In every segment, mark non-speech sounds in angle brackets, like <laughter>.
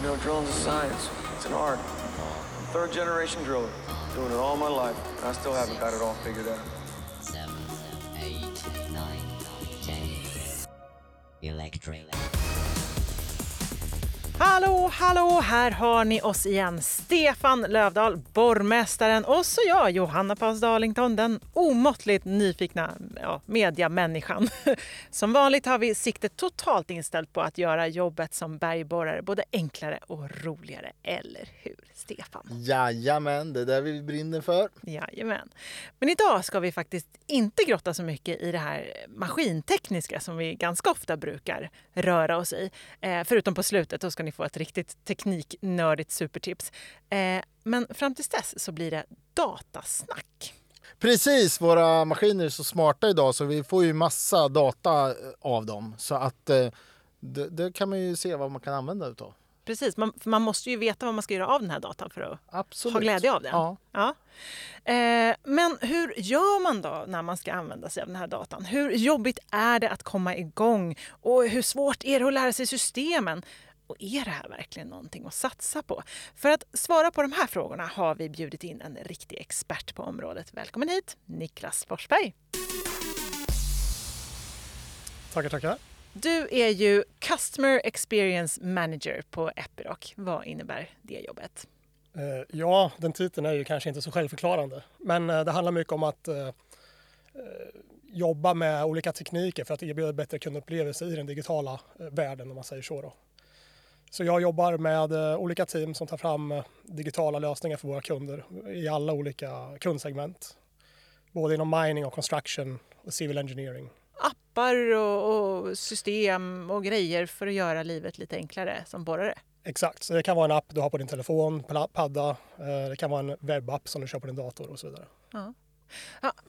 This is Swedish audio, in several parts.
You know, drilling's a science. It's an art. I'm third generation driller, doing it all my life, and I still haven't got it all figured out. seven, eight, nine, ten. Electric. Hallå, hallå! Här har ni oss igen. Stefan Lövdahl, borgmästaren och så jag, Johanna Paus Darlington, den omåttligt nyfikna ja, mediamänniskan. <laughs> Som vanligt har vi siktet totalt inställt på att göra jobbet som bergborrare både enklare och roligare. Eller hur, Stefan? Jajamän, det är det vi brinner för. Jajamän. Men idag ska vi faktiskt inte grotta så mycket i det här maskintekniska som vi ganska ofta brukar röra oss i. Eh, förutom på slutet, då ska ni få ett riktigt tekniknördigt supertips. Eh, men fram tills dess så blir det datasnack. Precis, våra maskiner är så smarta idag så vi får ju massa data eh, av dem. Så att eh, det, det kan man ju se vad man kan använda utav. Precis, man, man måste ju veta vad man ska göra av den här datan för att Absolut. ha glädje av den. Ja. Ja. Eh, men hur gör man då när man ska använda sig av den här datan? Hur jobbigt är det att komma igång? Och hur svårt är det att lära sig systemen? Och är det här verkligen någonting att satsa på? För att svara på de här frågorna har vi bjudit in en riktig expert på området. Välkommen hit, Niklas Forsberg. Tackar, tackar. Du är ju Customer Experience Manager på Epiroc. Vad innebär det jobbet? Eh, Ja, den titeln är ju kanske inte så självförklarande. Men eh, det handlar mycket om att eh, jobba med olika tekniker för att erbjuda bättre kundupplevelse i den digitala världen om man säger så. Då. Så jag jobbar med eh, olika team som tar fram eh, digitala lösningar för våra kunder i alla olika kundsegment. Både inom mining och construction och civil engineering. appar och, och system och grejer för att göra livet lite enklare som borrare. Exakt, så det kan vara en app du har på din telefon, padda, eh, det kan vara en webbapp som du kör på din dator och så vidare. Ja,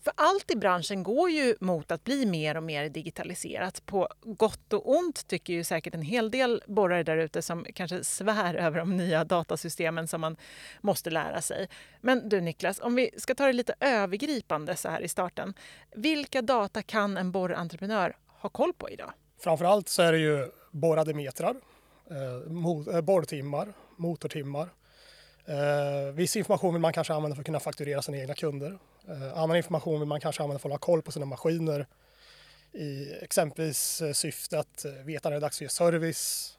för allt i branschen går ju mot att bli mer och mer digitaliserat. På gott och ont tycker ju säkert en hel del borrare där ute som kanske svär över de nya datasystemen som man måste lära sig. Men du Niklas, om vi ska ta det lite övergripande så här i starten. Vilka data kan en borrentreprenör ha koll på idag? Framförallt så är det ju borrade metrar, eh, eh, borrtimmar, motortimmar. Eh, viss information vill man kanske använda för att kunna fakturera sina egna kunder. Eh, annan information vill man kanske använda för att hålla koll på sina maskiner i exempelvis eh, syfte att eh, veta när det är dags att ge service,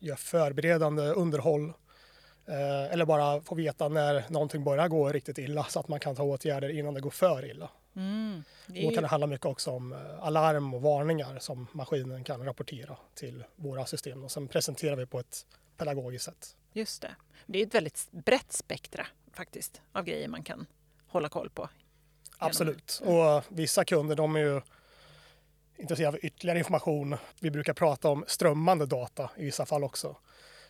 göra förberedande underhåll eller bara få veta när någonting börjar gå riktigt illa så att man kan ta åtgärder innan det går för illa. Det är Då kan det handla mycket också om alarm och varningar som maskinen kan rapportera till våra system och sen presenterar vi på ett pedagogiskt sätt. Just det. Det är ett väldigt brett spektra faktiskt av grejer man kan hålla koll på. Absolut. Och vissa kunder de är ju intresserade av ytterligare information. Vi brukar prata om strömmande data i vissa fall också.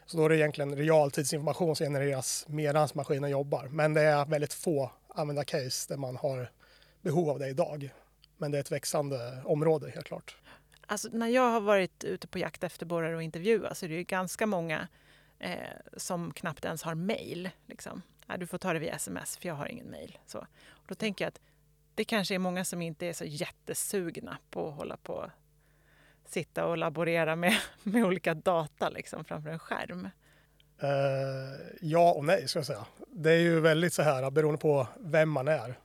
Så då är det egentligen realtidsinformation som genereras medan maskinen jobbar. Men det är väldigt få användarcase där man har behov av det idag. Men det är ett växande område helt klart. Alltså, när jag har varit ute på jakt efter borrare och intervjua så är det ju ganska många eh, som knappt ens har mail. Liksom. Du får ta det via sms för jag har ingen mail. Så. Och då tänker jag att det kanske är många som inte är så jättesugna på att hålla på och sitta och laborera med, <laughs> med olika data liksom, framför en skärm. Eh, ja och nej ska jag säga. Det är ju väldigt så här beroende på vem man är.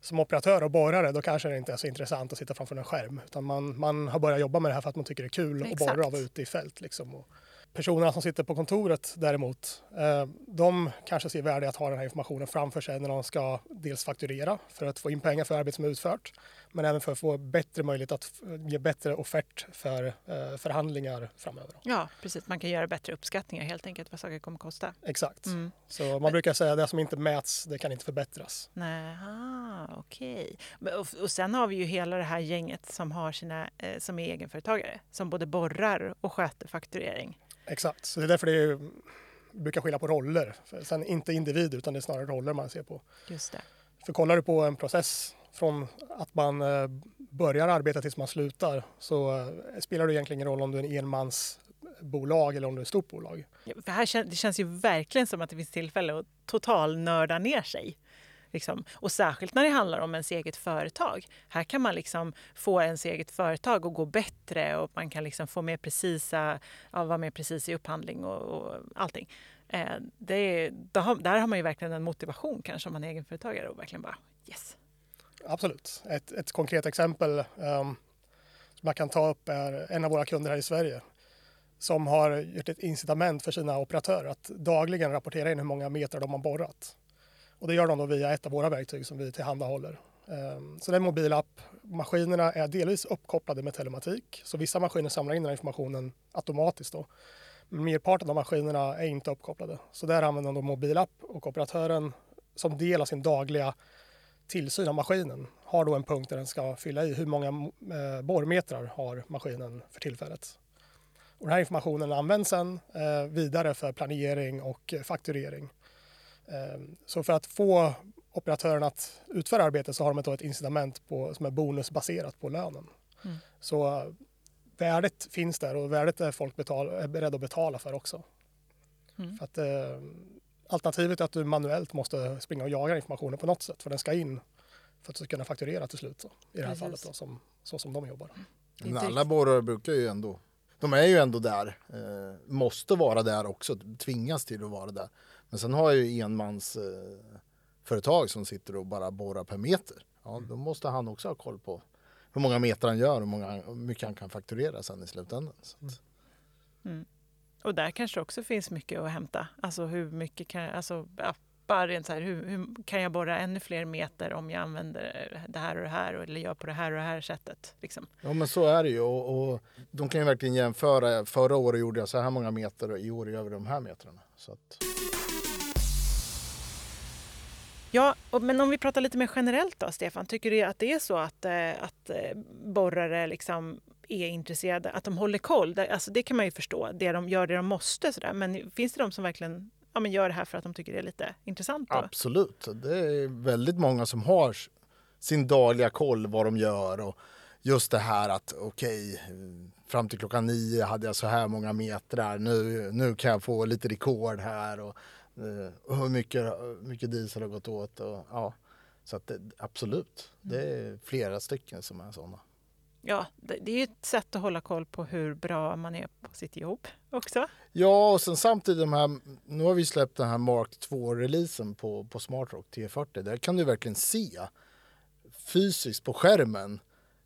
Som operatör och borrare då kanske det inte är så intressant att sitta framför en skärm. Utan man, man har börjat jobba med det här för att man tycker det är kul att Exakt. borra och vara ute i fält. Liksom. Och personerna som sitter på kontoret däremot, eh, de kanske ser värde i att ha den här informationen framför sig när de ska dels fakturera för att få in pengar för arbete som är utfört. Men även för att få bättre möjlighet att ge bättre offert för eh, förhandlingar framöver. Ja, precis. Man kan göra bättre uppskattningar helt enkelt vad saker kommer att kosta. Exakt. Mm. Så man brukar säga att det som inte mäts, det kan inte förbättras. Nej, okej. Men Och, och sen har vi ju hela det här gänget som, har sina, eh, som är egenföretagare, som både borrar och sköter fakturering. Exakt, så det är därför det är, brukar skilja på roller. Sen inte individer utan det är snarare roller man ser på. Just det. För kollar du på en process från att man eh, börjar arbeta tills man slutar så eh, spelar det egentligen ingen roll om du är en enmansbolag eller om du är ett stort bolag. För här det känns ju verkligen som att det finns tillfälle att total nörda ner sig Liksom. Och särskilt när det handlar om ens eget företag. Här kan man liksom få ens eget företag att gå bättre och man kan liksom få mer precisa, ja, vara mer precis i upphandling och, och allting. Eh, det är, där, där har man ju verkligen en motivation kanske om man är egenföretagare och verkligen bara yes. Absolut. Ett, ett konkret exempel um, som man kan ta upp är en av våra kunder här i Sverige som har gjort ett incitament för sina operatörer att dagligen rapportera in hur många meter de har borrat. Och det gör de då via ett av våra verktyg som vi tillhandahåller. Ehm, så det är en mobilapp. Maskinerna är delvis uppkopplade med telematik, så vissa maskiner samlar in den här informationen automatiskt. Då. Men merparten av maskinerna är inte uppkopplade. Så där använder de mobilapp och operatören som del av sin dagliga tillsyn av maskinen har då en punkt där den ska fylla i hur många eh, borrmetrar har maskinen för tillfället. Och den här informationen används sen eh, vidare för planering och fakturering. Eh, så för att få operatören att utföra arbetet så har de då ett incitament på, som är bonusbaserat på lönen. Mm. Så värdet finns där och värdet är folk betal, är beredda att betala för också. Mm. För att, eh, alternativet är att du manuellt måste springa och jaga informationen på något sätt för den ska in för att du ska kunna fakturera till slut. Så, I det här Precis. fallet då, som, så som de jobbar. Men alla borrare brukar ju ändå, de är ju ändå där, eh, måste vara där också, tvingas till att vara där. Men sen har jag ju enmans eh, företag som sitter och bara borrar per meter. Ja, då måste han också ha koll på hur många meter han gör och hur mycket han kan fakturera sen i slutändan. Mm. Och där kanske också finns mycket att hämta. Alltså hur mycket kan, alltså, ja, bara rent så här, hur, hur, kan jag borra ännu fler meter om jag använder det här och det här eller gör på det här och det här sättet? Liksom. Ja men så är det ju och, och de kan ju verkligen jämföra. Förra året gjorde jag så här många meter och i år gör vi de här metrarna. Så att... Ja, men om vi pratar lite mer generellt då, Stefan. Tycker du att det är så att, eh, att eh, borrare liksom är intresserade, att de håller koll? Alltså det kan man ju förstå, det de gör det de måste. Sådär. Men finns det de som verkligen ja, men gör det här för att de tycker det är lite intressant? Då? Absolut. Det är väldigt många som har sin dagliga koll vad de gör. Och just det här att okej, okay, fram till klockan nio hade jag så här många metrar. Nu, nu kan jag få lite rekord här. Och, och hur mycket, mycket diesel har gått åt. Och, ja. Så att det, absolut, det är flera stycken som är sådana. Ja, det, det är ett sätt att hålla koll på hur bra man är på sitt jobb också. Ja, och sen samtidigt de här, nu har vi släppt den här Mark 2-releasen på, på SmartRock T40. Där kan du verkligen se fysiskt på skärmen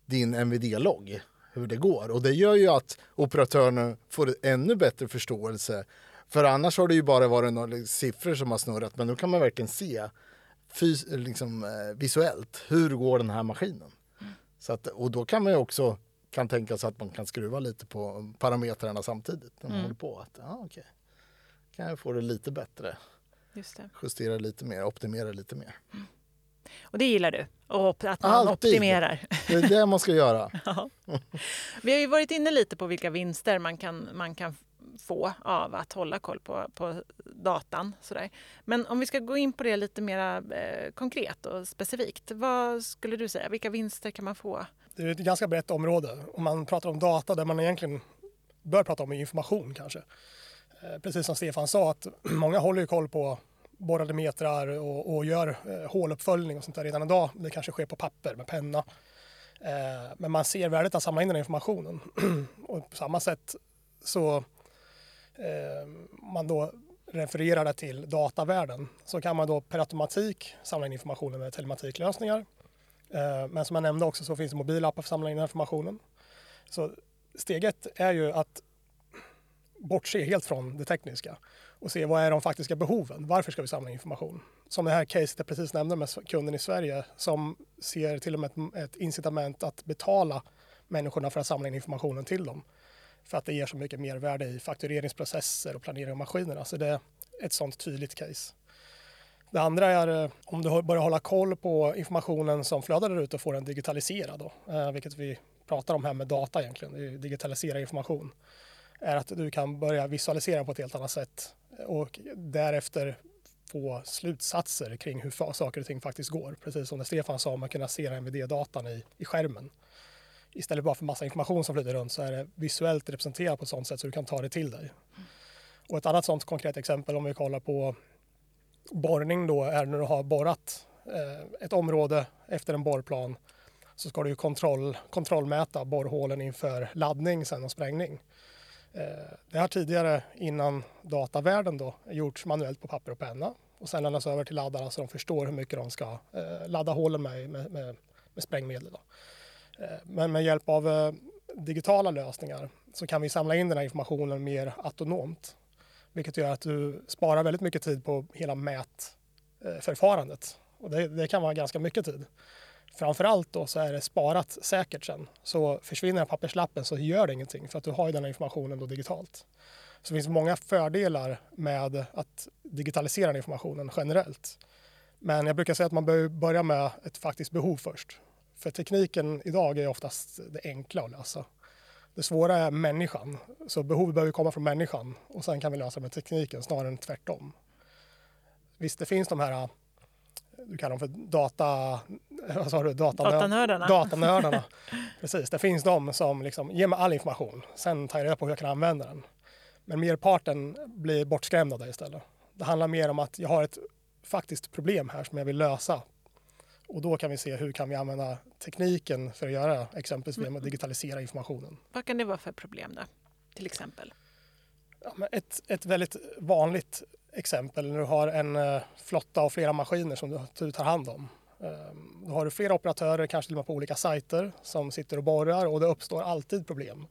din NVD-logg, hur det går. Och det gör ju att operatörerna får ännu bättre förståelse för annars har det ju bara varit några siffror som har snurrat men nu kan man verkligen se fys liksom, eh, visuellt hur går den här maskinen. Mm. Så att, och då kan man ju också kan tänka sig att man kan skruva lite på parametrarna samtidigt när man mm. håller på. Att, ah, okay. Kan jag få det lite bättre? Justera lite mer, optimera lite mer. Mm. Och det gillar du? Och att man Alltid. optimerar? Det är det man ska göra. <laughs> Vi har ju varit inne lite på vilka vinster man kan, man kan få av att hålla koll på, på datan. Sådär. Men om vi ska gå in på det lite mer eh, konkret och specifikt. Vad skulle du säga? Vilka vinster kan man få? Det är ett ganska brett område. Om man pratar om data där man egentligen bör prata om information kanske. Eh, precis som Stefan sa att <clears throat> många håller ju koll på borrade metrar och, och gör eh, håluppföljning och sånt där redan idag. Det kanske sker på papper med penna. Eh, men man ser värdet att samla in den informationen. <clears throat> och på samma sätt så Ehm, man då refererar det till datavärlden så kan man då per automatik samla in informationen med telematiklösningar. Eh, men som jag nämnde också så finns det mobilappar för att samla in informationen. Så steget är ju att bortse helt från det tekniska och se vad är de faktiska behoven. Varför ska vi samla information? Som det här caset jag precis nämnde med kunden i Sverige som ser till och med ett, ett incitament att betala människorna för att samla in informationen till dem för att det ger så mycket mervärde i faktureringsprocesser och planering av maskinerna. Så det är ett sådant tydligt case. Det andra är eh, om du börjar hålla koll på informationen som flödar där ute och får den digitaliserad, då, eh, vilket vi pratar om här med data egentligen, digitalisera information, är att du kan börja visualisera på ett helt annat sätt och därefter få slutsatser kring hur saker och ting faktiskt går. Precis som det Stefan sa man att kunna se MVD-datan i, i skärmen istället bara för massa information som flyter runt så är det visuellt representerat på ett sådant sätt så du kan ta det till dig. Och ett annat sådant konkret exempel om vi kollar på borrning då är när du har borrat eh, ett område efter en borrplan så ska du ju kontroll, kontrollmäta borrhålen inför laddning sen och sprängning. Eh, det har tidigare innan datavärlden då gjorts manuellt på papper och penna och sen lämnas över till laddarna så de förstår hur mycket de ska eh, ladda hålen med, med, med, med sprängmedel. Då. Eh, men med hjälp av eh, digitala lösningar så kan vi samla in den här informationen mer autonomt. Vilket gör att du sparar väldigt mycket tid på hela mätförfarandet. Eh, Och det, det kan vara ganska mycket tid. Framförallt då så är det sparat säkert sen. Så försvinner papperslappen så gör det ingenting för att du har ju den här informationen då digitalt. Så det finns många fördelar med att digitalisera den informationen generellt. Men jag brukar säga att man bör börja med ett faktiskt behov först. För tekniken idag är oftast det enkla att lösa. Det svåra är människan. Så behovet behöver komma från människan och sen kan vi lösa med tekniken snarare än tvärtom. Visst, det finns de här, du kallar dem för data... <laughs> Vad sa du? Datanö- Datanördarna. Datanördarna. <laughs> Precis, det finns de som liksom ger mig all information. Sen tar jag reda på hur jag kan använda den. Men merparten blir bortskrämda där istället. Det handlar mer om att jag har ett faktiskt problem här som jag vill lösa. Och då kan vi se hur kan vi använda tekniken för att göra exempelvis genom att digitalisera informationen. Vad kan det vara för problem då? Till exempel? Ja, ett, ett väldigt vanligt exempel när du har en eh, flotta av flera maskiner som du, tar hand om. Um, då har du flera operatörer, kanske till och med på olika sajter, som sitter och borrar och det uppstår alltid problem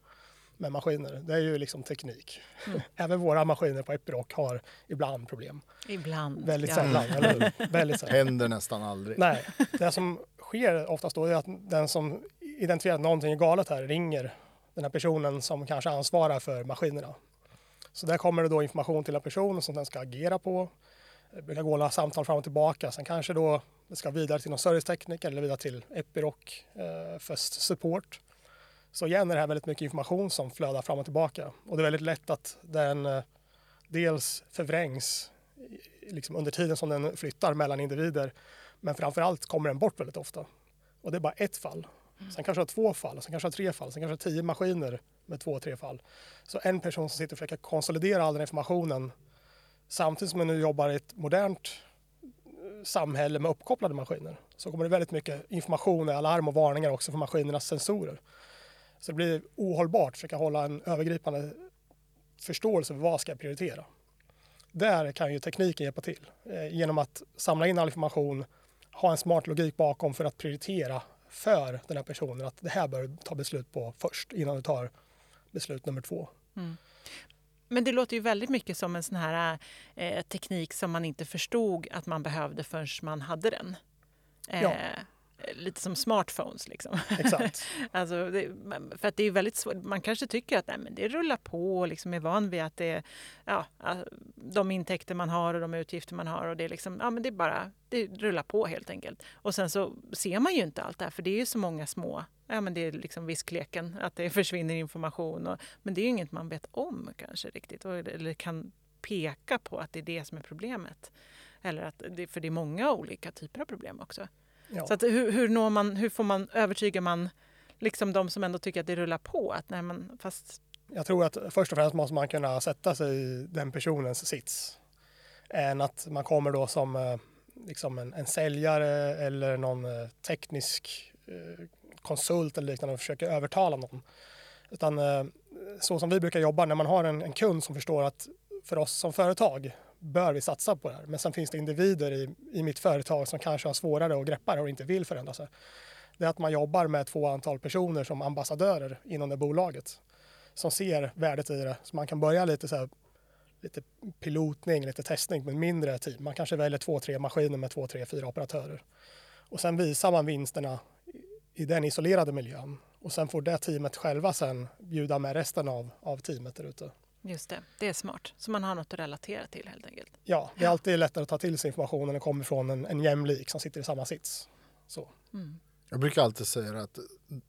med maskiner. Det är ju liksom teknik. Mm. <laughs> Även våra maskiner på Epiroc har ibland problem. Ibland. Väldigt ja. sällan, eller hur? <laughs> Väldigt sällan. Händer nästan aldrig. Nej, det som sker oftast då är att den som identifierar att någonting är galet här ringer den här personen som kanske ansvarar för maskinerna. Så där kommer det då information till en person som den ska agera på. Det brukar gå några samtal fram och tillbaka. Sen kanske då det ska vidare till någon servicetekniker eller vidare till Epiroc eh, för support. Så igen är det här väldigt mycket information som flödar fram och tillbaka. Och det är väldigt lätt att den eh, dels förvrängs liksom under tiden som den flyttar mellan individer. Men framför allt kommer den bort väldigt ofta. Och det är bara ett fall. Sen kanske det har två fall, sen kanske det har tre fall, sen kanske det har tio maskiner med två, tre fall. Så en person som sitter och försöker konsolidera all den informationen samtidigt som man nu jobbar i ett modernt eh, samhälle med uppkopplade maskiner så kommer det väldigt mycket information, alarm och varningar också från maskinernas sensorer. Så det blir ohållbart att försöka hålla en övergripande förståelse för vad ska jag prioritera. Där kan ju tekniken hjälpa till eh, genom att samla in all information, ha en smart logik bakom för att prioritera för den här personen att det här bör du ta beslut på först innan du tar beslut nummer två. Men det låter ju väldigt mycket som en sån här eh, teknik som man inte förstod att man behövde förrän man hade den. Eh, Ja. Lite som smartphones liksom. Exakt. <laughs> Alltså, det, för att det är väldigt svårt. Man kanske tycker att nej, men det rullar på och liksom är van vid att det är ja, de intäkter man har och de utgifter man har och det är liksom, ja men det är bara, det rullar på helt enkelt. Och sen så ser man ju inte allt det här för det är ju så många små, ja men det är liksom viskleken att det <laughs> försvinner information och, men det är ju inget man vet om kanske riktigt eller kan peka på att det är det som är problemet. Eller att det, för det är många olika typer av problem också. Ja. Så att hur, hur, når man, hur får man, övertygar man liksom de som ändå tycker att det rullar på? Att nej, men fast, Jag tror att först och främst måste man kunna sätta sig i den personens sits. Än att man kommer då som eh, liksom en, en säljare eller någon eh, teknisk eh, konsult eller liknande och försöker övertala någon. Utan så som vi brukar jobba när man har en, en kund som förstår att för oss som företag bör vi satsa på det här. Men sen finns det individer i, i mitt företag som kanske har svårare att greppa det och inte vill förändra sig. Det är att man jobbar med två antal personer som ambassadörer inom det bolaget som ser värdet i det. Så man kan börja lite så här, lite pilotning, lite testning med mindre team. Man kanske väljer två, tre maskiner med två, tre, fyra operatörer. Och sen visar man vinsterna i- den isolerade miljön. Och sen får det teamet själva sen bjuda med resten av, av teamet där ute just det, det är smart. Så man har något att relatera till helt enkelt. Ja, det är alltid lättare att ta till sig informationen när den kommer från en, en jämlik som sitter i samma sits. Så. Jag brukar alltid säga att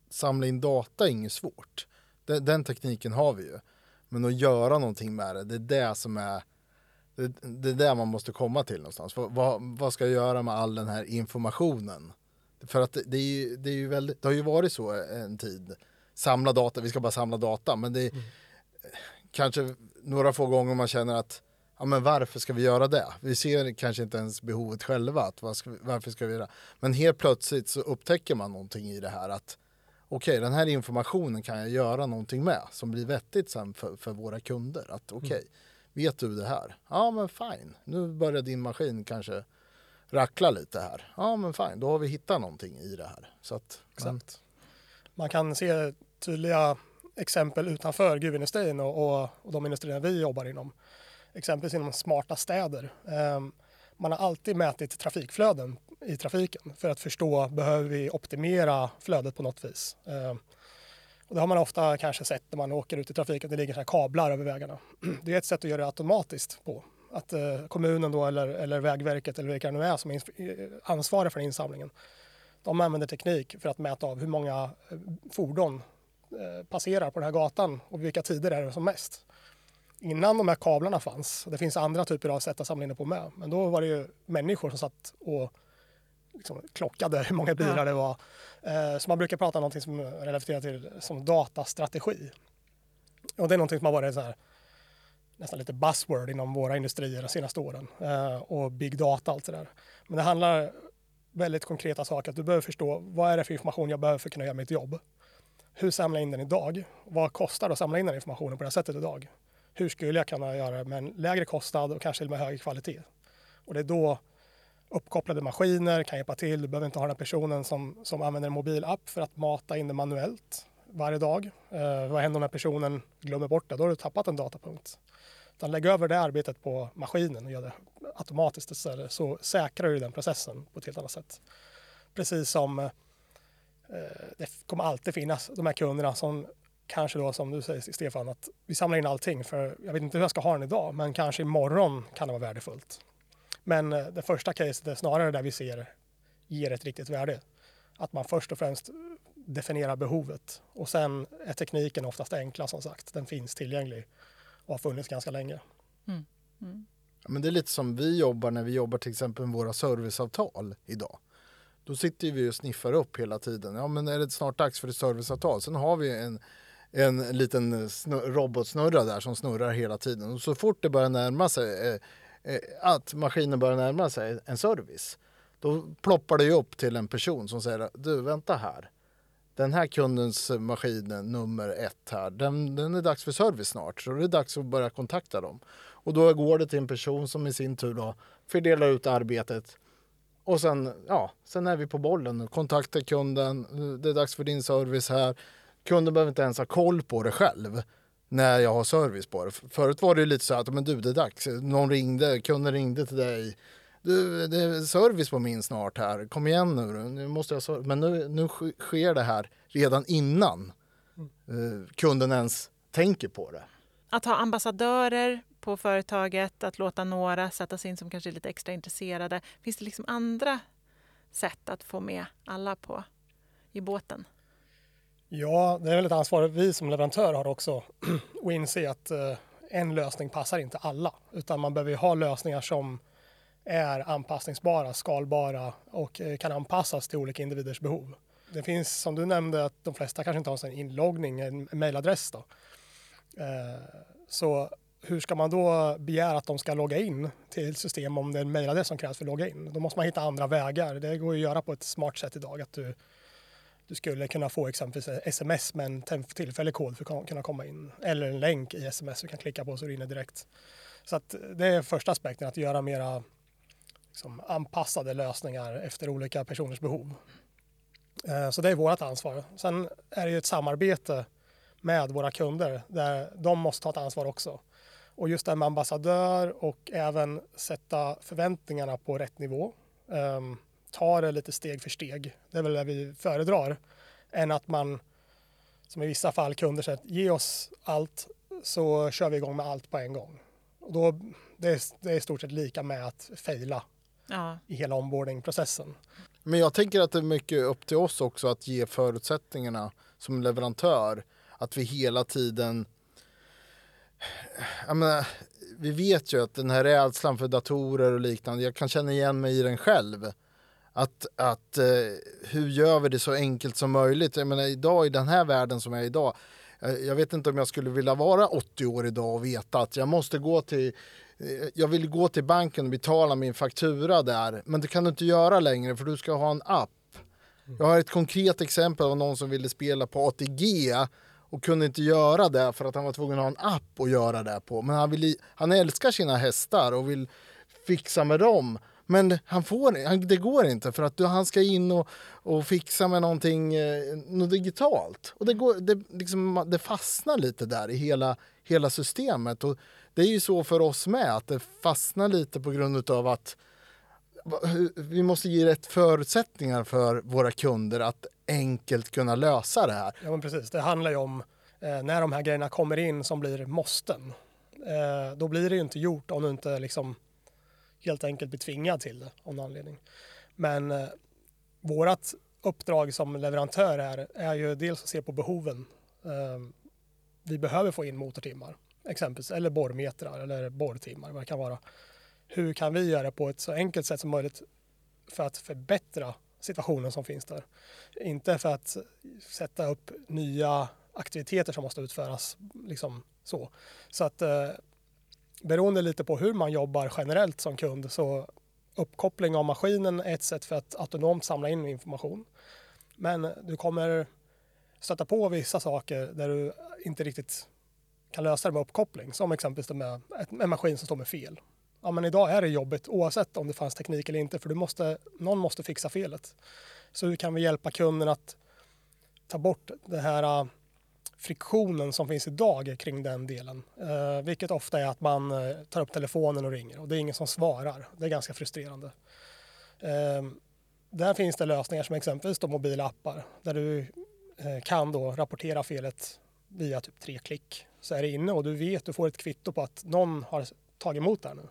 samla in data är inget svårt. Den, den tekniken har vi ju. Men att göra någonting med det, det är det som är det, det är där man måste komma till någonstans. Vad, vad, vad ska jag göra med all den här informationen? För att det, det, är ju, det är ju väldigt, det har ju varit så en tid. Samla data, vi ska bara samla data. Men det är kanske några få gånger man känner att ja men varför ska vi göra det? Vi ser kanske inte ens behovet själva, att varför ska vi göra? Men helt plötsligt så upptäcker man någonting i det här att okej, den här informationen kan jag göra någonting med som blir vettigt sen för, för våra kunder. Att okej, vet du det här? Ja men fine, nu börjar din maskin kanske rackla lite här. Ja men fine, då har vi hittat någonting i det här. Så att, Exakt. Man kan se tydliga exempel utanför gruvindustrin och, och, och de industrier vi jobbar inom. Exempelvis inom smarta städer. Ehm, man har alltid mätit trafikflöden i trafiken för att förstå, behöver vi optimera flödet på något vis? Ehm, och det har man ofta kanske sett när man åker ut i trafiken, att det ligger så här kablar över vägarna. <clears throat> Det är ett sätt att göra det automatiskt på. Att eh, kommunen då eller, eller Vägverket eller vilka det nu är som är ansvarar för insamlingen de använder teknik för att mäta av hur många eh, fordon passerar på den här gatan och vilka tider är det som mest. Innan de här kablarna fanns, det finns andra typer av sätt att samla in det på med, men då var det ju människor som satt och liksom klockade hur många bilar Ja. det var. Eh, Så man brukar prata om någonting som relaterar till som datastrategi. Och det är någonting som har varit så här, nästan lite buzzword inom våra industrier de senaste åren. Eh, Och big data och allt det där. Men det handlar väldigt konkreta saker. Att du behöver förstå vad är det för information jag behöver för att kunna göra mitt jobb. Hur samlar jag in den idag? Vad kostar det att samla in den informationen på det här sättet idag? Hur skulle jag kunna göra det med en lägre kostnad och kanske med högre kvalitet? Och det är då uppkopplade maskiner kan hjälpa till. Du behöver inte ha den här personen som, som använder en mobilapp för att mata in det manuellt varje dag. Eh, vad händer om den här personen glömmer bort det? Då har du tappat en datapunkt. Utan lägg över det arbetet på maskinen och gör det automatiskt istället så säkrar du den processen på ett helt annat sätt. Precis som eh, det kommer alltid finnas de här kunderna som kanske då som du säger Stefan att vi samlar in allting för jag vet inte hur jag ska ha den idag men kanske imorgon kan det vara värdefullt. Men eh, det första caset är snarare där vi ser ger ett riktigt värde. Att man först och främst definierar behovet och sen är tekniken oftast enkla som sagt. Den finns tillgänglig och har funnits ganska länge. Ja, men det är lite som vi jobbar när vi jobbar till exempel med våra serviceavtal idag. Då sitter vi och sniffar upp hela tiden. Ja, men är det snart dags för ett serviceavtal? Sen har vi en, en liten robotsnurra där som snurrar hela tiden. Och så fort det börjar närma sig eh, eh, att maskinen börjar närma sig en service, då ploppar det ju upp till en person som säger du vänta här. Den här kundens maskin nummer ett här, den, den är dags för service snart. Så det är dags att börja kontakta dem. Och då går det till en person som i sin tur då fördelar ut arbetet. Och sen, ja, sen är vi på bollen. Kontakta kunden, det är dags för din service här. Kunden behöver inte ens ha koll på det själv när jag har service på det. Förut var det ju lite så att, men du det är dags. Någon ringde, kunden ringde till dig. Du, det är service på min snart här. Kom igen nu, nu måste jag serv-" Men nu, nu sk- sker det här redan innan eh, kunden ens tänker på det. Att ha ambassadörer på företaget, att låta några sätta sig in som kanske är lite extra intresserade. Finns det liksom andra sätt att få med alla på i båten? Ja, det är väl ett ansvar vi som leverantör har också <clears throat> att inse att eh, en lösning passar inte alla utan man behöver ju ha lösningar som är anpassningsbara, skalbara och eh, kan anpassas till olika individers behov. Det finns som du nämnde att de flesta kanske inte har en inloggning, en mejladress. då. Eh, så hur ska man då begära att de ska logga in till system om det är en mejladress som krävs för att logga in? Då måste man hitta andra vägar. Det går ju att göra på ett smart sätt idag. Att du, du skulle kunna få exempelvis sms med en tillfällig kod för att kunna komma in. Eller en länk i sms du kan klicka på så du är inne direkt. Så att det är första aspekten, att göra mera liksom, anpassade lösningar efter olika personers behov. Eh, så det är vårt ansvar. Sen är det ju ett samarbete med våra kunder där de måste ta ett ansvar också. Och just det här med ambassadör och även sätta förväntningarna på rätt nivå. Um, ta det lite steg för steg. Det är väl det vi föredrar. Än att man, som i vissa fall kunder säger, ge oss allt så kör vi igång med allt på en gång. Och då, det, är, det är i stort sett lika med att fejla Ja, i hela onboardingprocessen. Men jag tänker att det är mycket upp till oss också att ge förutsättningarna som leverantör. Att vi hela tiden... Jag menar, vi vet ju att den här rädslan för datorer och liknande, jag kan känna igen mig i den själv. Att, att eh, hur gör vi det så enkelt som möjligt? Jag menar idag i den här världen som är idag, eh, Jag vet inte om jag skulle vilja vara 80 år idag och veta att jag måste gå till eh, jag vill gå till banken och betala min faktura där, men det kan du inte göra längre för du ska ha en app. Jag har ett konkret exempel av någon som ville spela på ATG och kunde inte göra det för att han var tvungen att ha en app att göra det på. Men han, vill, han älskar sina hästar och vill fixa med dem. Men han får, han, det går inte för att du, han ska in och, och fixa med någonting eh, något digitalt. Och det, går, det, liksom, det fastnar lite där i hela, hela systemet. Och det är ju så för oss med, att det fastnar lite på grund av att vi måste ge rätt förutsättningar för våra kunder att enkelt kunna lösa det här. Ja men precis, det handlar ju om eh, när de här grejerna kommer in som blir måsten. Eh, då blir det ju inte gjort om du inte liksom helt enkelt blir tvingad till det av någon anledning. Men eh, vårat uppdrag som leverantör här är ju dels att se på behoven. Eh, vi behöver få in motortimmar exempelvis, eller borrmetrar eller borrtimmar, vad det kan vara. Hur kan vi göra det på ett så enkelt sätt som möjligt för att förbättra situationen som finns där? Inte för att sätta upp nya aktiviteter som måste utföras. Liksom så. så att eh, beroende lite på hur man jobbar generellt som kund så uppkoppling av maskinen är ett sätt för att autonomt samla in information. Men du kommer stöta på vissa saker där du inte riktigt kan lösa det med uppkoppling. Som exempelvis med en maskin som står med fel. Ja, men idag är det jobbigt oavsett om det fanns teknik eller inte för du måste, någon måste fixa felet. Så hur kan vi hjälpa kunden att ta bort den här äh, friktionen som finns idag kring den delen. Eh, vilket ofta är att man eh, tar upp telefonen och ringer och det är ingen som svarar. Det är ganska frustrerande. Eh, där finns det lösningar som exempelvis då mobila appar där du eh, kan då rapportera felet via typ tre klick. Så är det inne och du vet, du får ett kvitto på att någon har tagit emot det här nu.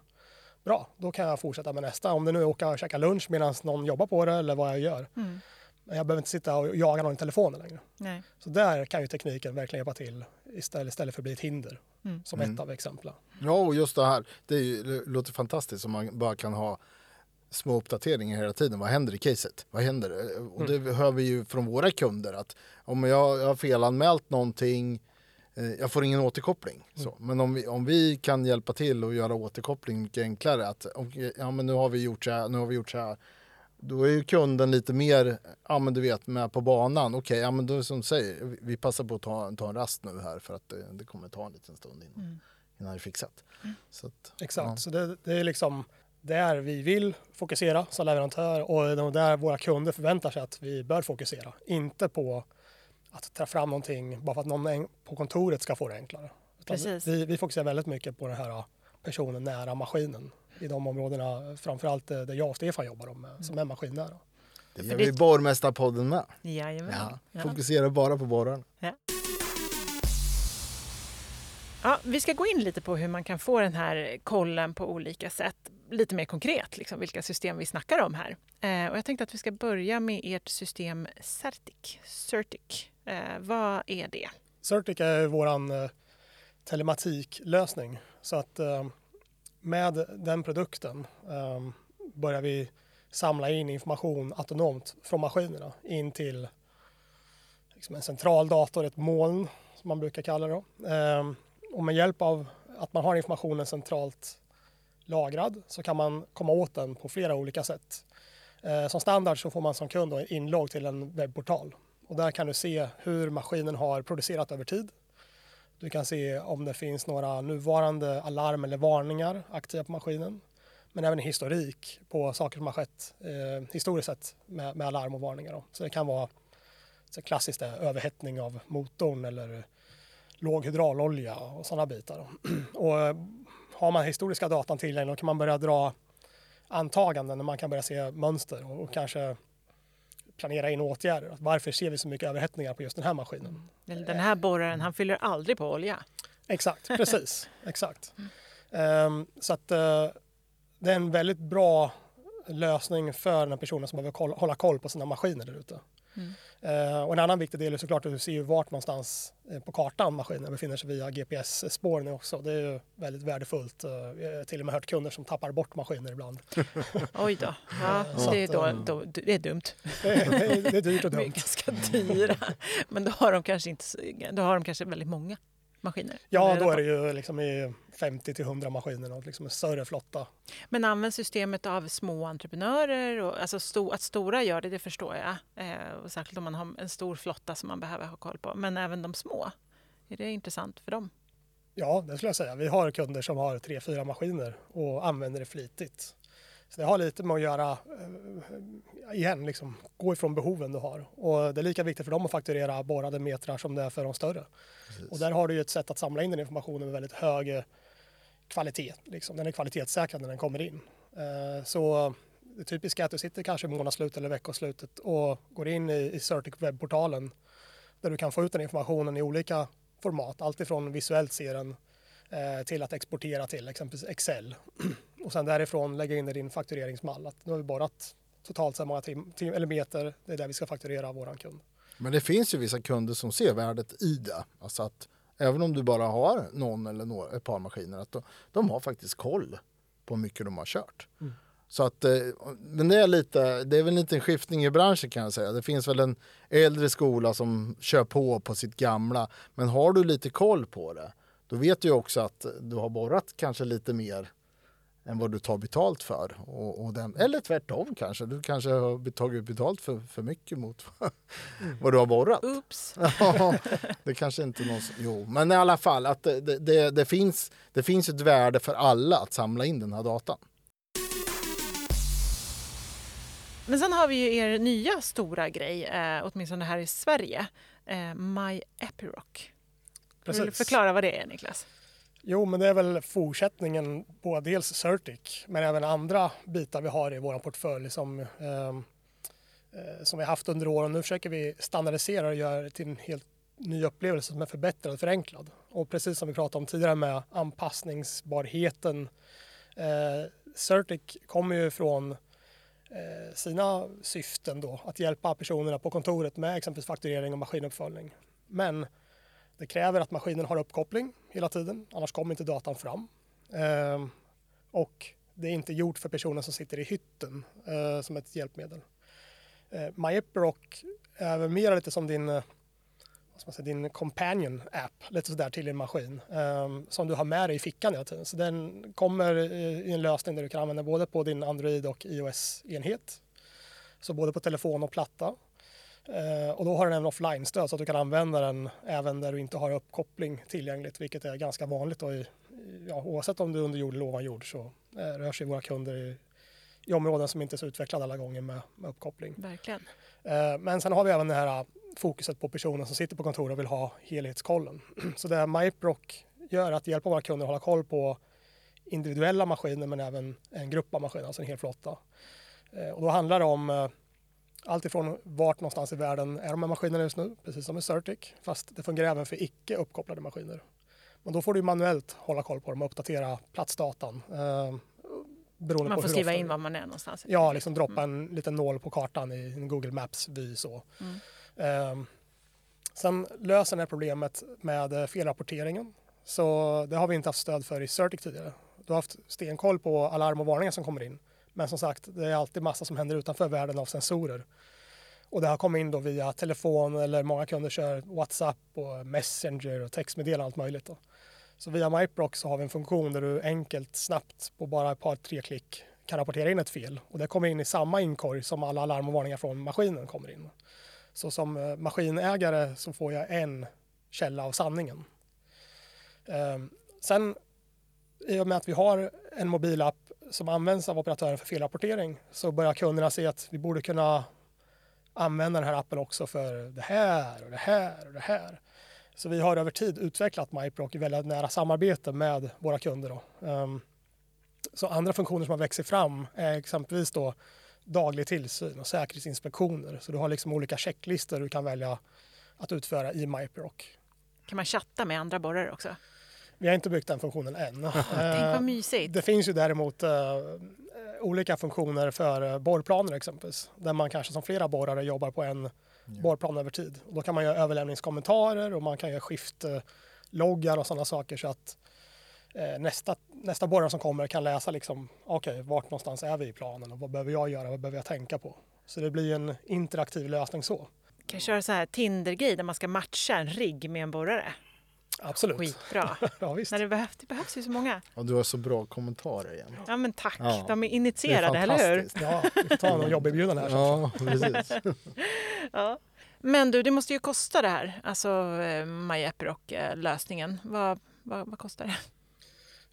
Bra, då kan jag fortsätta med nästa. Om det nu är att åka och käka lunch medan någon jobbar på det eller vad jag gör. Mm. Men jag behöver inte sitta och jaga någon i telefonen längre. Nej. Så där kan ju tekniken verkligen hjälpa till istället, istället för att bli ett hinder. Mm. Som ett av exemplen. Ja, och just det här. Det, är ju, det låter fantastiskt om man bara kan ha små uppdateringar hela tiden. Vad händer i caset? Vad händer? Och det hör vi ju från våra kunder att om jag, jag har felanmält någonting eh, jag får ingen återkoppling. Så. Men om vi, om vi kan hjälpa till och göra återkoppling mycket enklare. Att, okej, ja, men nu har vi gjort så här, nu har vi gjort så här. Då är ju kunden lite mer, ja men du vet, med på banan. Okej, ja men då som säger, vi- passar på att ta, ta en rast nu här för att det, det kommer ta en liten stund innan, innan det är fixat. Så att, Exakt, Ja. så det, det är liksom där vi vill fokusera som leverantör och det är där våra kunder förväntar sig att vi bör fokusera. Inte på att ta fram någonting bara för att någon på kontoret ska få det enklare. Vi, vi fokuserar väldigt mycket på den här personen nära maskinen i de områdena, framförallt eh, där jag och Stefan jobbar om, med, som är maskinnära. det gör vi i Borrmästarpodden med. Jajamän. Ja, Ja. Fokusera bara på borrarna. Ja, vi ska gå in lite på hur man kan få den här kollen på olika sätt. Lite mer konkret, liksom, vilka system vi snackar om här. Eh, och jag tänkte att vi ska börja med ert system Certic. Certic. Eh, vad är det? Certic är vår eh, telematiklösning. Så att eh, med den produkten eh, börjar vi samla in information autonomt från maskinerna in till liksom en central dator, ett moln som man brukar kalla det. Eh, och med hjälp av att man har informationen centralt lagrad så kan man komma åt den på flera olika sätt. Eh, som standard så får man som kund då en inlogg till en webbportal och där kan du se hur maskinen har producerat över tid. Du kan se om det finns några nuvarande alarm eller varningar aktiva på maskinen. Men även historik på saker som har skett eh, historiskt sett med, med alarm och varningar. Då. Så det kan vara så klassiskt eh, överhettning av motorn eller låg hydraulolja och sådana bitar. <clears throat> Och eh, har man historiska datan tillgänglig då kan man börja dra antaganden och man kan börja se mönster och, och kanske planera in åtgärder. Varför ser vi så mycket överhettningar på just den här maskinen? Den här borraren, han fyller aldrig på olja. Exakt, <laughs> precis. Exakt. Ehm, så att eh, det är en väldigt bra lösning för den här personen som behöver koll, hålla koll på sina maskiner där ute. Eh, och en annan viktig del är såklart att du ser ju vart någonstans eh, på kartan maskinen befinner sig via GPS-spår nu också. Det är ju väldigt värdefullt. Eh, Vi har till och med hört kunder som tappar bort maskiner ibland. <laughs> Oj då. Ja, Så det, är då, då, det är dumt. <laughs> Det är, det är, dyrt och De är dumt. ganska dyra. Men då har de kanske, inte, då har de kanske väldigt många maskiner. Ja, då är det ju liksom i 50 till 100 maskiner och liksom en större flotta. Men används systemet av små entreprenörer? Och, alltså sto, att stora gör det, det förstår jag. Eh, och särskilt om man har en stor flotta som man behöver ha koll på. Men även de små, är det intressant för dem? Ja, det skulle jag säga. Vi har kunder som har tre, fyra maskiner och använder det flitigt. Så det har lite med att göra, eh, igen, liksom, gå ifrån behoven du har. Och det är lika viktigt för dem att fakturera borrade metrar som det är för de större. Och där har du ju ett sätt att samla in den informationen med väldigt hög eh, kvalitet. Liksom. Den är kvalitetssäkrad när den kommer in. Eh, Så det typiska är att du sitter kanske månadsslut eller veckoslutet och går in i, i Certic webbportalen där du kan få ut den informationen i olika format. Allt ifrån visuellt se den till att exportera till exempelvis Excel. <clears throat> Och sen därifrån lägga in i din faktureringsmall att nu har vi borrat totalt så här många tim, tim, eller meter. Det är där vi ska fakturera våran kund. Men det finns ju vissa kunder som ser värdet i det. Alltså att även om du bara har någon eller några, ett par maskiner, att de, de har faktiskt koll på hur mycket de har kört. Så att, eh, men det är, lite, det är väl en liten skiftning i branschen kan jag säga. Det finns väl en äldre skola som kör på på sitt gamla. Men har du lite koll på det, då vet du också att du har borrat kanske lite mer än vad du tar betalt för. Och, och den, eller tvärtom kanske. Du kanske har tagit betalt för, för mycket mot <laughs> vad du har borrat. Oops! <laughs> Ja, det kanske inte någon Jo, men i alla fall att det, det, det, det, finns, det finns ett värde för alla att samla in den här datan. Men sen har vi ju er nya stora grej, eh, åtminstone här i Sverige. Eh, My Epiroc. Vill du förklara vad det är Niklas? Jo, men det är väl fortsättningen på dels Certic, men även andra bitar vi har i vår portfölj som, ehm, eh, som vi haft under åren. Nu försöker vi standardisera och göra det till en helt ny upplevelse som är förbättrad och förenklad. Och precis som vi pratade om tidigare med anpassningsbarheten. Eh, Certic kommer ju från eh, sina syften då, att hjälpa personerna på kontoret med exempelvis fakturering och maskinuppföljning. Men det kräver att maskinen har uppkoppling hela tiden, annars kommer inte datan fram. Eh, och det är inte gjort för personen som sitter i hytten eh, som ett hjälpmedel. Eh, MyEpiroc är väl mer lite som din, eh, vad ska man säga, din companion app, lite sådär till din maskin, eh, som du har med dig i fickan hela tiden. Så den kommer i i en lösning där du kan använda både på din Android och iOS-enhet. Så både på telefon och platta. Eh, och då har den även offline-stöd så att du kan använda den även där du inte har uppkoppling tillgängligt, vilket är ganska vanligt. Då i, ja, oavsett om du är under jord eller ovan jord så eh, rör sig våra kunder i, i områden som inte är så utvecklade alla gånger med, med uppkoppling. Verkligen. Eh, men sen har vi även det här fokuset på personen som sitter på kontoret och vill ha helhetskollen. <clears throat> Så det MyProc gör är att hjälpa våra kunder att hålla koll på individuella maskiner men även en grupp av maskiner, alltså en hel flotta. Och då handlar det om allt ifrån vart någonstans i världen är de här maskinerna just nu, precis som i Certic, fast det fungerar även för icke uppkopplade maskiner. Men då får du manuellt hålla koll på dem och uppdatera platsdatan. Eh, beroende Man får skriva ofta in var man är någonstans. Ja, liksom droppa en liten nål på kartan i en Google Maps-vy. Så. Mm. Ehm, sen löser det här problemet med eh, felrapporteringen. Så det har vi inte haft stöd för i Certic tidigare. Du har haft stenkoll på alarm och varningar som kommer in. Men som sagt, det är alltid massa som händer utanför världen av sensorer. Och det har kommit in då via telefon eller många kunder kör WhatsApp och Messenger och textmeddelande och allt möjligt. Då. Så via MyProc så har vi en funktion där du enkelt, snabbt, på bara ett par, tre klick kan rapportera in ett fel. Och det kommer in i samma inkorg som alla larm och varningar från maskinen kommer in. Så som eh, maskinägare så får jag en källa av sanningen. Ehm, sen i och med att vi har en mobilapp som används av operatören för felrapportering så börjar kunderna se att vi borde kunna använda den här appen också för det här och det här och det här. Så vi har över tid utvecklat MyProc i väldigt nära samarbete med våra kunder. Då. Ehm, så andra funktioner som har växt fram är exempelvis då daglig tillsyn och säkerhetsinspektioner. Så du har liksom olika checklistor du kan välja att utföra i MyProc. Kan man chatta med andra borrare också? Vi har inte byggt den funktionen än. <laughs> Tänk Eh, vad mysigt. Det finns ju däremot eh, olika funktioner för eh, borrplaner exempelvis. Där man kanske som flera borrare jobbar på en borrplan över tid. Och då kan man göra överlämningskommentarer och man kan göra skiftloggar och sådana saker så att eh, nästa, nästa borrare som kommer kan läsa liksom, okej, vart någonstans är vi i planen och vad behöver jag göra, vad behöver jag tänka på? Så det blir en interaktiv lösning så. Kan köra så här Tinder-grej där man ska matcha en rigg med en borrare. Absolut. Skitbra. <laughs> Ja, visst. När det, behövs, det behövs ju så många. Och du har så bra kommentarer igen. Ja men tack, Ja. de är Det är initierade, eller hur? fantastiskt. Ja, vi får ta någon jobberbjudande här. Ja. Ja, <laughs> precis. <laughs> Ja. Men du, det måste ju kosta det här, alltså eh, MyEpiroc-lösningen. Vad, vad, vad kostar det?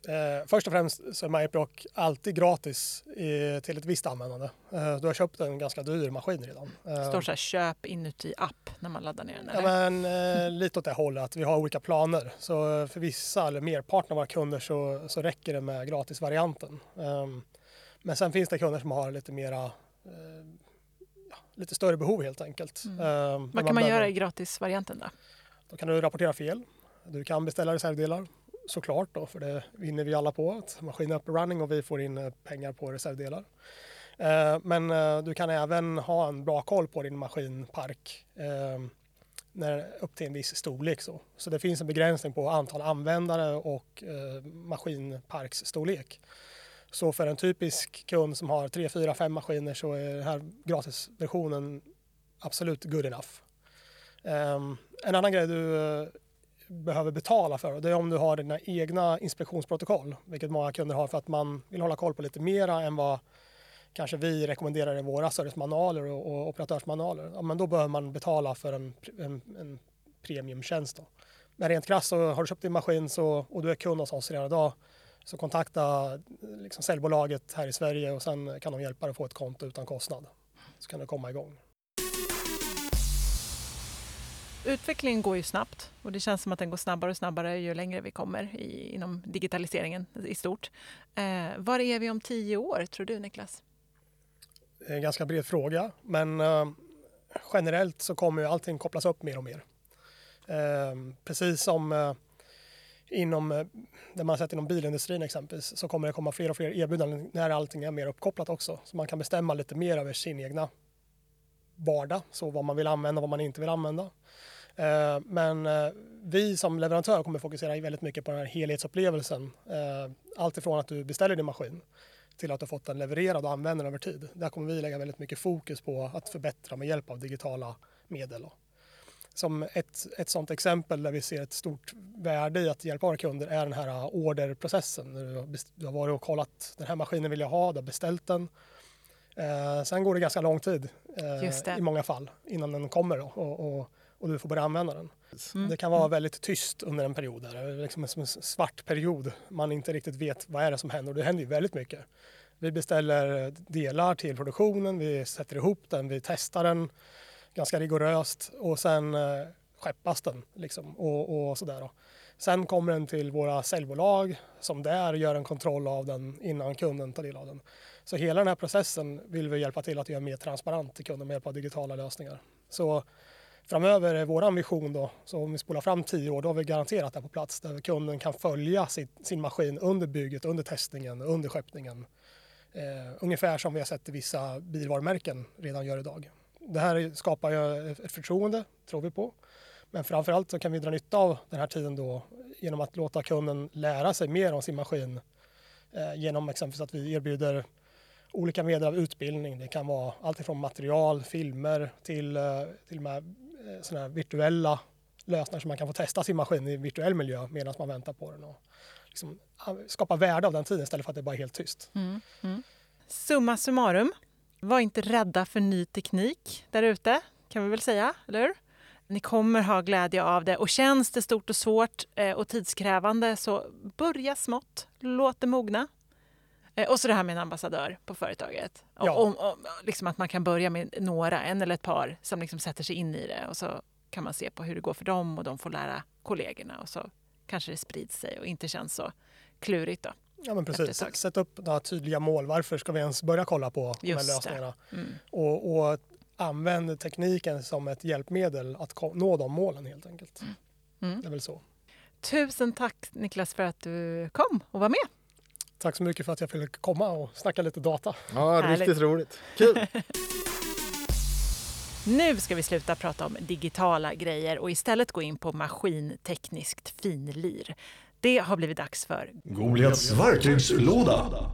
Eh, först och främst så är MyEpiroc alltid gratis i, till ett visst användande. Eh, du har köpt en ganska dyr maskin redan. Eh, står så här köp inuti app när man laddar ner den? Ja, Eller? men, eh, lite åt det hållet. Vi har olika planer. Så för vissa, eller merparten av våra kunder, så, så räcker det med gratisvarianten. Um, men sen finns det kunder som har lite mera eh, ja, lite större behov helt enkelt. Mm. Ehm, vad kan man behöver- göra i gratisvarianten då? Då kan du rapportera fel. Du kan beställa reservdelar såklart då, för det vinner vi alla på. Att maskinen är up and running och vi får in eh, pengar på reservdelar. Eh, men eh, du kan även ha en bra koll på din maskinpark när, upp till en viss storlek. Så. så det finns en begränsning på antal användare och maskinparksstorlek. Så för en typisk kund som har 3, 4, 5 maskiner så är den här gratisversionen absolut good enough. En annan grej du behöver betala för det är om du har dina egna inspektionsprotokoll, vilket många kunder har för att man vill hålla koll på lite mera än vad kanske vi rekommenderar i våra servicemanualer och, och operatörsmanualer. Ja, men då behöver man betala för en, en, en premiumtjänst. Då. Men rent krasst så har du köpt din maskin så, och du är kund hos oss redan idag så kontakta liksom säljbolaget här i Sverige och sen kan de hjälpa dig att få ett konto utan kostnad. Så kan du komma igång. Utvecklingen går ju snabbt och det känns som att den går snabbare och snabbare ju längre vi kommer i, inom digitaliseringen i stort. Eh, var är vi om tio år tror du Niklas? Det är en ganska bred fråga, men eh, generellt så kommer ju allting kopplas upp mer och mer. Eh, precis som eh, inom, eh, det man har sett inom bilindustrin exempelvis, så kommer det komma fler och fler erbjudanden när allting är mer uppkopplat också. Så man kan bestämma lite mer över sin egna vardag, så vad man vill använda och vad man inte vill använda. Eh, Men eh, vi som leverantör kommer fokusera väldigt mycket på den här helhetsupplevelsen. Eh, Allt ifrån att du beställer din maskin till att du har fått den levererad och använder den över tid. Där kommer vi lägga väldigt mycket fokus på att förbättra med hjälp av digitala medel. Som ett, ett sådant exempel där vi ser ett stort värde i att hjälpa våra kunder är den här orderprocessen. Du har best- Du har varit och kollat, den här maskinen vill jag ha, du har beställt den. Eh, sen går det ganska lång tid eh, i många fall innan den kommer då, och, och, och du får börja använda den. Mm. Det kan vara väldigt tyst under en period, där, liksom som en svart period. Man inte riktigt vet vad är det som händer och det händer ju väldigt mycket. Vi beställer delar till produktionen, vi sätter ihop den, vi testar den ganska rigoröst och sen eh, skeppas den. Liksom, och, och sådär då. Sen kommer den till våra säljbolag som där gör en kontroll av den innan kunden tar del av den. Så hela den här processen vill vi hjälpa till att göra mer transparent till kunden med hjälp av digitala lösningar. Så framöver är vår vision då, så om vi spolar fram tio år, då har vi garanterat det på plats där kunden kan följa sin, sin maskin under bygget, under testningen, under skeppningen. Eh, ungefär som vi har sett i vissa bilvarumärken redan gör idag. Det här skapar ju ett förtroende, tror vi på. Men framförallt så kan vi dra nytta av den här tiden då genom att låta kunden lära sig mer om sin maskin eh, genom exempelvis att vi erbjuder olika medel av utbildning. Det kan vara allt ifrån material, filmer till, eh, till med sådana såna här virtuella lösningar som man kan få testa sin maskin i virtuell miljö medan man väntar på den. Och liksom ah, skapa värde av den tiden istället för att det bara är helt tyst. Mm. Mm. Summa summarum, var inte rädda för ny teknik där ute, kan vi väl säga, eller hur? Ni kommer ha glädje av det och känns det stort och svårt eh, och tidskrävande så börja smått, låt det mogna. Eh, Och så det här med en ambassadör på företaget. Och, Ja. om, om, liksom att man kan börja med några, en eller ett par, som liksom sätter sig in i det och så kan man se på hur det går för dem och de får lära kollegorna och så kanske det sprids sig och inte känns så klurigt då. Ja men precis, sätt upp några tydliga mål. Varför ska vi ens börja kolla på de här Just lösningarna? Mm. Och, och använd tekniken som ett hjälpmedel att nå de målen helt enkelt. Mm. Det är väl så. Tusen tack Niklas för att du kom och var med. Tack så mycket för att jag fick komma och snacka lite data. Ja, Härligt. riktigt roligt. Kul! <laughs> Nu ska vi sluta prata om digitala grejer och istället gå in på maskintekniskt finlir. Det har blivit dags för Goliats verktygslåda.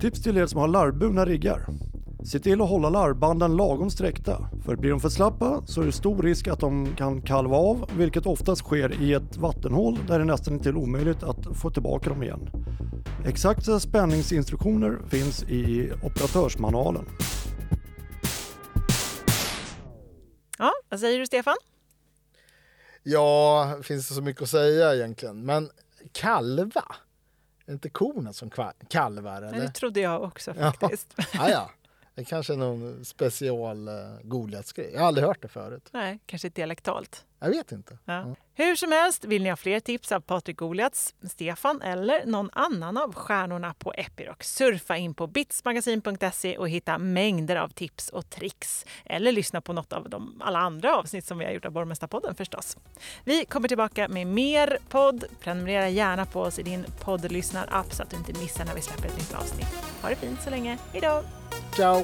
Tips till er som har larvburna riggar. Se till att hålla larvbanden lagom sträckta. För blir de för slappa så är det stor risk att de kan kalva av, vilket oftast sker i ett vattenhål där det är nästan till omöjligt att få tillbaka dem igen. Exakta spänningsinstruktioner finns i operatörsmanualen. Ja, vad säger du Stefan? Ja, finns det så mycket att säga egentligen. Men kalva? Är det inte korna som kalvar? Nej, Eller? Det trodde jag också Ja. faktiskt. <laughs> Ah, ja. Det kanske är någon special uh, Goliaths-grej. Jag har aldrig hört det förut. Nej, kanske dialektalt. Jag vet inte. Ja. Hur som helst, vill ni ha fler tips av Patrik Goliaths, Stefan eller någon annan av stjärnorna på Epiroc? Surfa in på bitsmagasin.se och hitta mängder av tips och tricks. Eller lyssna på något av de alla andra avsnitt som vi har gjort av Borgmästarpodden förstås. Vi kommer tillbaka med mer podd. Prenumerera gärna på oss i din poddlyssnarapp så att du inte missar när vi släpper ett nytt avsnitt. Ha det fint så länge. Hej då! Ciao!